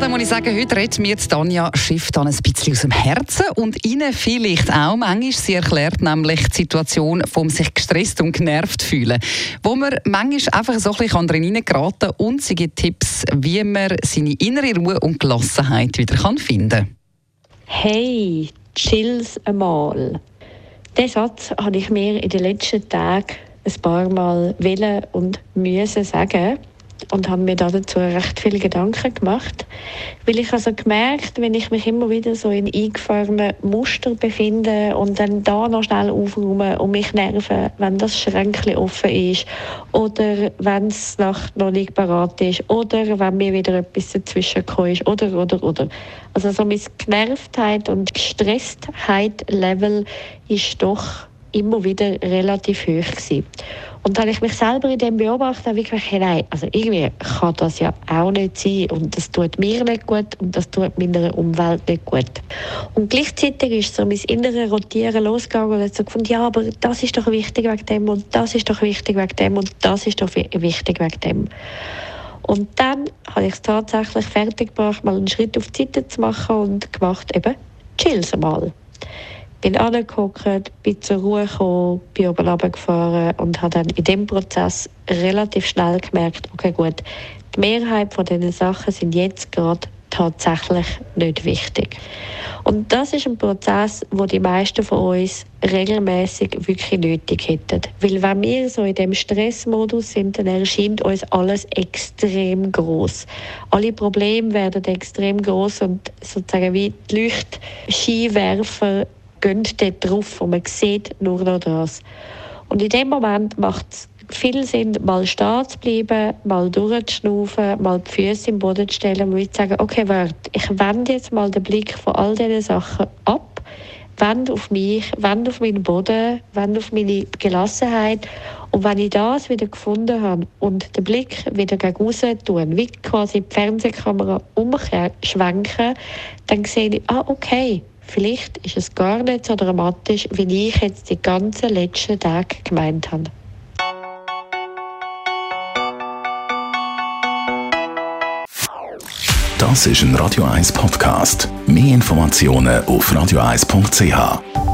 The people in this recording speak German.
dann muss ich sagen, heute redet mir Tanja Schiff dann ein bisschen aus dem Herzen und Ihnen vielleicht auch. Manchmal, sie erklärt nämlich die Situation vom sich gestresst und genervt fühlen, wo man manchmal einfach so ein bisschen drin geraten und sie gibt Tipps, wie man seine innere Ruhe und Gelassenheit wieder finden kann. Hey, chills einmal. Diesen Satz habe ich mir in den letzten Tagen ein paar Mal willen und müssen sagen und habe mir dazu recht viele Gedanken gemacht, weil ich also gemerkt, wenn ich mich immer wieder so in eingefahrenen Muster befinde und dann da noch schnell aufräume und mich nerven, wenn das Schränkchen offen ist oder wenn es Nacht noch nicht parat ist oder wenn mir wieder etwas dazwischen ist oder, oder, oder. Also so meine Genervtheit und Gestresstheit-Level ist doch immer wieder relativ hoch gewesen. Und dann habe ich mich selber in dem beobachtet, habe ich gedacht, hey, nein, also irgendwie kann das ja auch nicht sein und das tut mir nicht gut und das tut meiner Umwelt nicht gut. Und gleichzeitig ist so mein innere Rotieren losgegangen und hat so gefunden, ja, aber das ist doch wichtig wegen dem und das ist doch wichtig wegen dem und das ist doch wichtig wegen dem. Und dann habe ich es tatsächlich fertiggebracht, mal einen Schritt auf die Seite zu machen und gemacht, eben, chill's mal bin angeguckt, bin zur Ruhe gekommen, bin oben runtergefahren und habe dann in dem Prozess relativ schnell gemerkt, okay gut, die Mehrheit von diesen Sachen sind jetzt gerade tatsächlich nicht wichtig. Und das ist ein Prozess, wo die meisten von uns regelmäßig wirklich nötig hätten. Weil wenn wir so in dem Stressmodus sind, dann erscheint uns alles extrem groß. Alle Probleme werden extrem groß und sozusagen wie die Leuchtscheinwerfer gehen dort drauf und man sieht nur noch das. Und in dem Moment macht es viel Sinn, mal stehen zu bleiben, mal durchzuschnaufen, mal die Füße im Boden zu stellen und zu sagen, okay, warte, ich wende jetzt mal den Blick von all diesen Sachen ab, wende auf mich, wende auf meinen Boden, wende auf meine Gelassenheit und wenn ich das wieder gefunden habe und den Blick wieder gegen raus tun, wie quasi die Fernsehkamera umschwenken, dann sehe ich, ah, okay, Vielleicht ist es gar nicht so dramatisch, wie ich jetzt die ganzen letzten Tage gemeint habe. Das ist ein Radio 1 Podcast. Mehr Informationen auf radio1.ch.